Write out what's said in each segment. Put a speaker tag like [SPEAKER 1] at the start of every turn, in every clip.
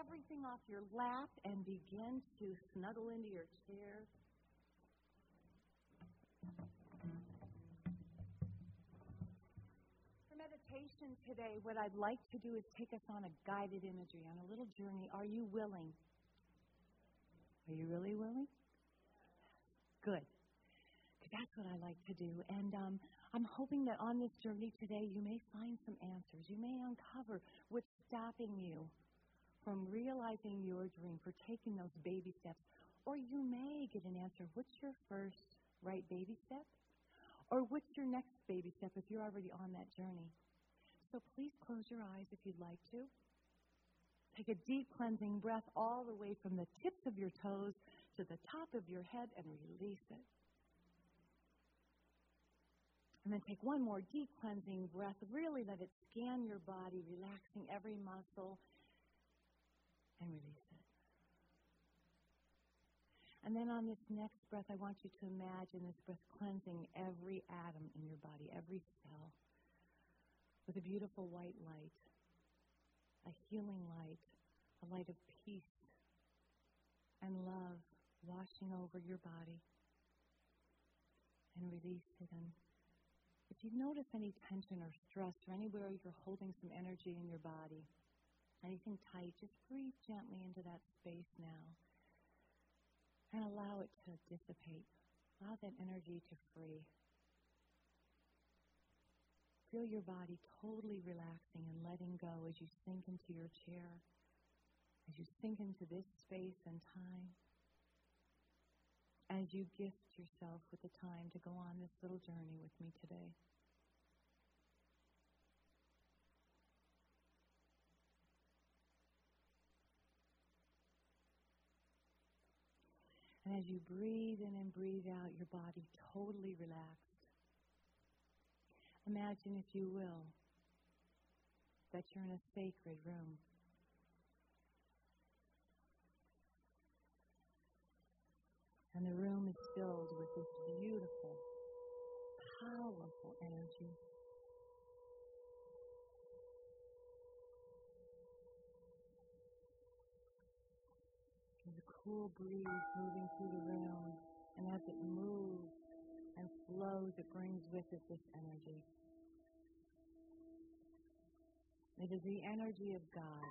[SPEAKER 1] everything off your lap and begin to snuggle into your chair. For meditation today, what I'd like to do is take us on a guided imagery, on a little journey. Are you willing? Are you really willing? Good. That's what I like to do. And um, I'm hoping that on this journey today, you may find some answers. You may uncover what's stopping you from realizing your dream, for taking those baby steps. Or you may get an answer. What's your first right baby step? Or what's your next baby step if you're already on that journey? So please close your eyes if you'd like to. Take a deep cleansing breath all the way from the tips of your toes to the top of your head and release it. And then take one more deep cleansing breath. Really let it scan your body, relaxing every muscle and release it. And then on this next breath, I want you to imagine this breath cleansing every atom in your body, every cell, with a beautiful white light, a healing light, a light of peace and love washing over your body. And release it. And if you notice any tension or stress or anywhere you're holding some energy in your body, anything tight, just breathe gently into that space now and allow it to dissipate. Allow that energy to free. Feel your body totally relaxing and letting go as you sink into your chair, as you sink into this space and time, as you gift yourself with the time to go on this little journey with me today. And as you breathe in and breathe out, your body totally relaxed. Imagine, if you will, that you're in a sacred room. And the room is filled with this beautiful, powerful energy. Cool breeze moving through the room, and as it moves and flows, it brings with it this energy. It is the energy of God.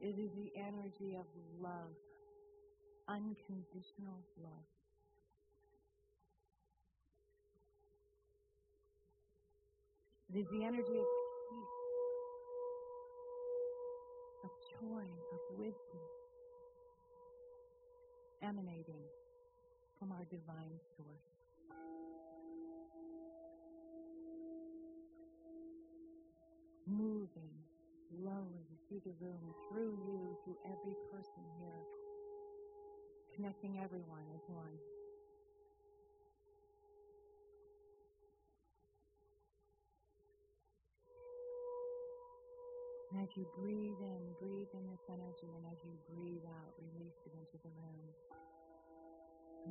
[SPEAKER 1] It is the energy of love, unconditional love. It is the energy of of of wisdom emanating from our divine source. Moving slowly through the room, through you, through every person here, connecting everyone as one. And as you breathe in, breathe in this energy, and as you breathe out, release it into the room.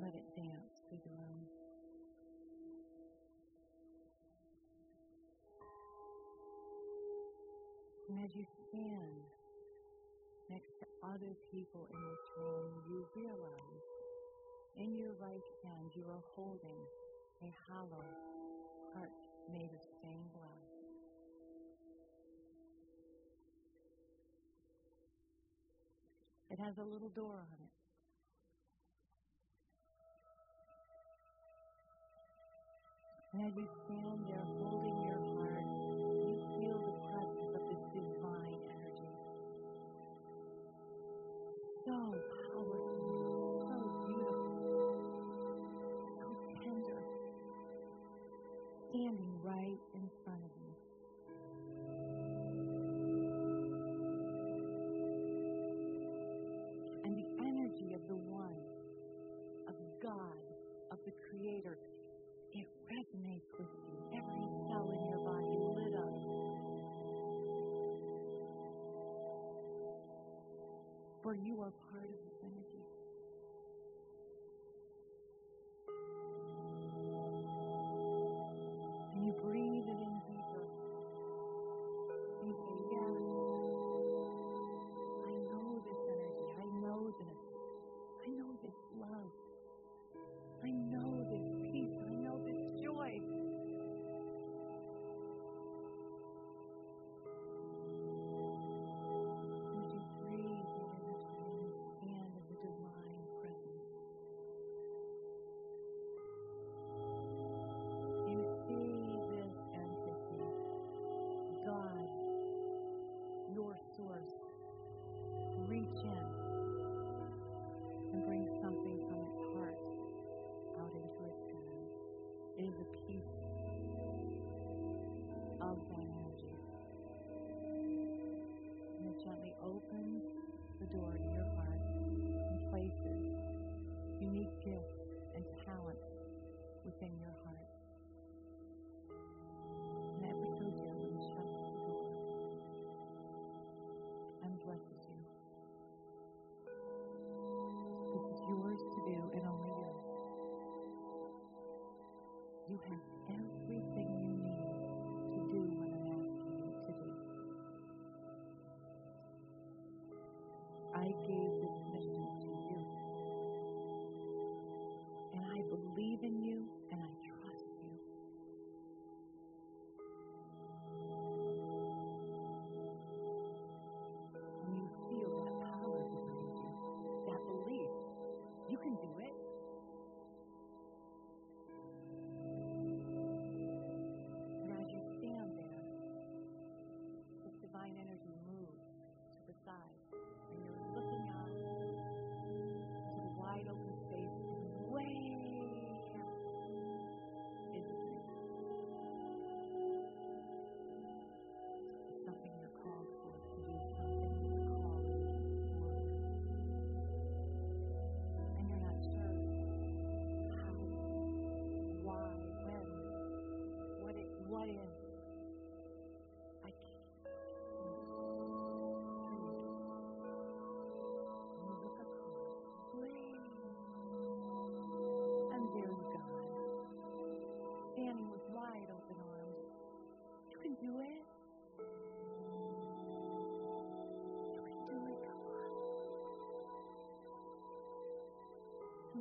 [SPEAKER 1] Let it dance through the room. And as you stand next to other people in this room, you realize in your right hand you are holding a hollow heart made of stained glass. It has a little door on it. And as you stand there holding your heart, you feel the presence of this divine energy. So powerful, so beautiful, so tender, standing right in front of you. Creator, it resonates with you. Every cell in your body lit up. For you are part of this energy.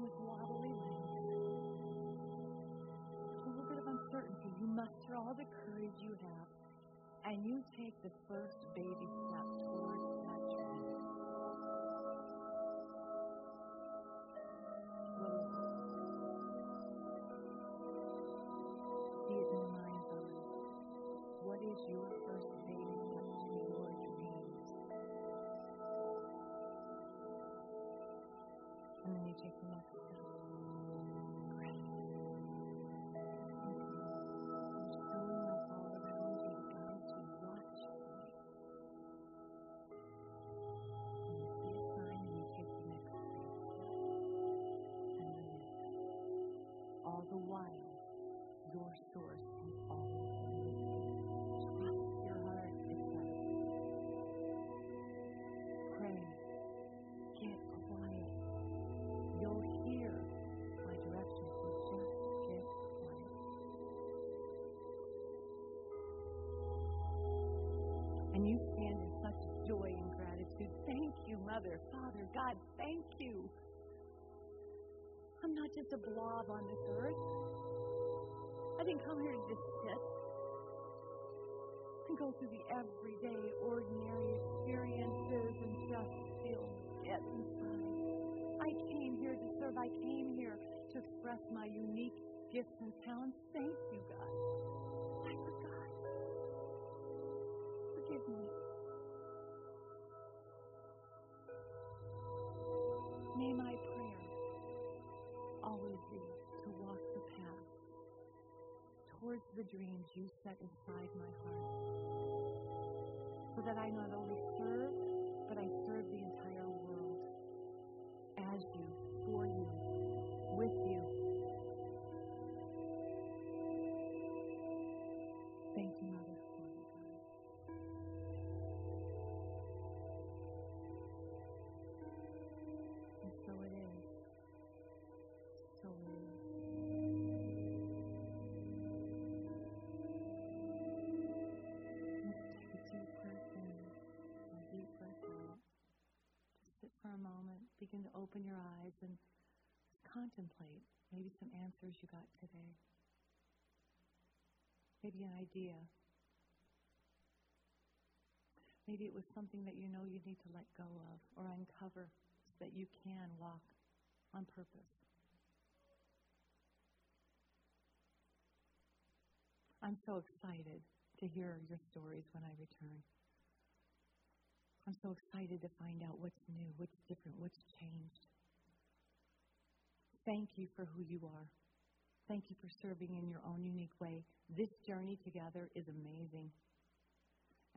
[SPEAKER 1] With wobbly legs, a little bit of uncertainty, you muster all the courage you have, and you take the first baby step not just a blob on this earth. I didn't come here to just sit and go through the everyday, ordinary experiences and just feel dead inside. I came here to serve. I came here to express my unique gifts and talents. Thank you, God. The dreams you set inside my heart. So that I not only serve, begin to open your eyes and contemplate maybe some answers you got today. Maybe an idea. Maybe it was something that you know you need to let go of or uncover so that you can walk on purpose. I'm so excited to hear your stories when I return. I'm so excited to find out what's new, what's different, what's changed. Thank you for who you are. Thank you for serving in your own unique way. This journey together is amazing.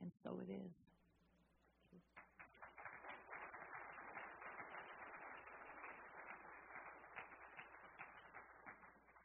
[SPEAKER 1] And so it is.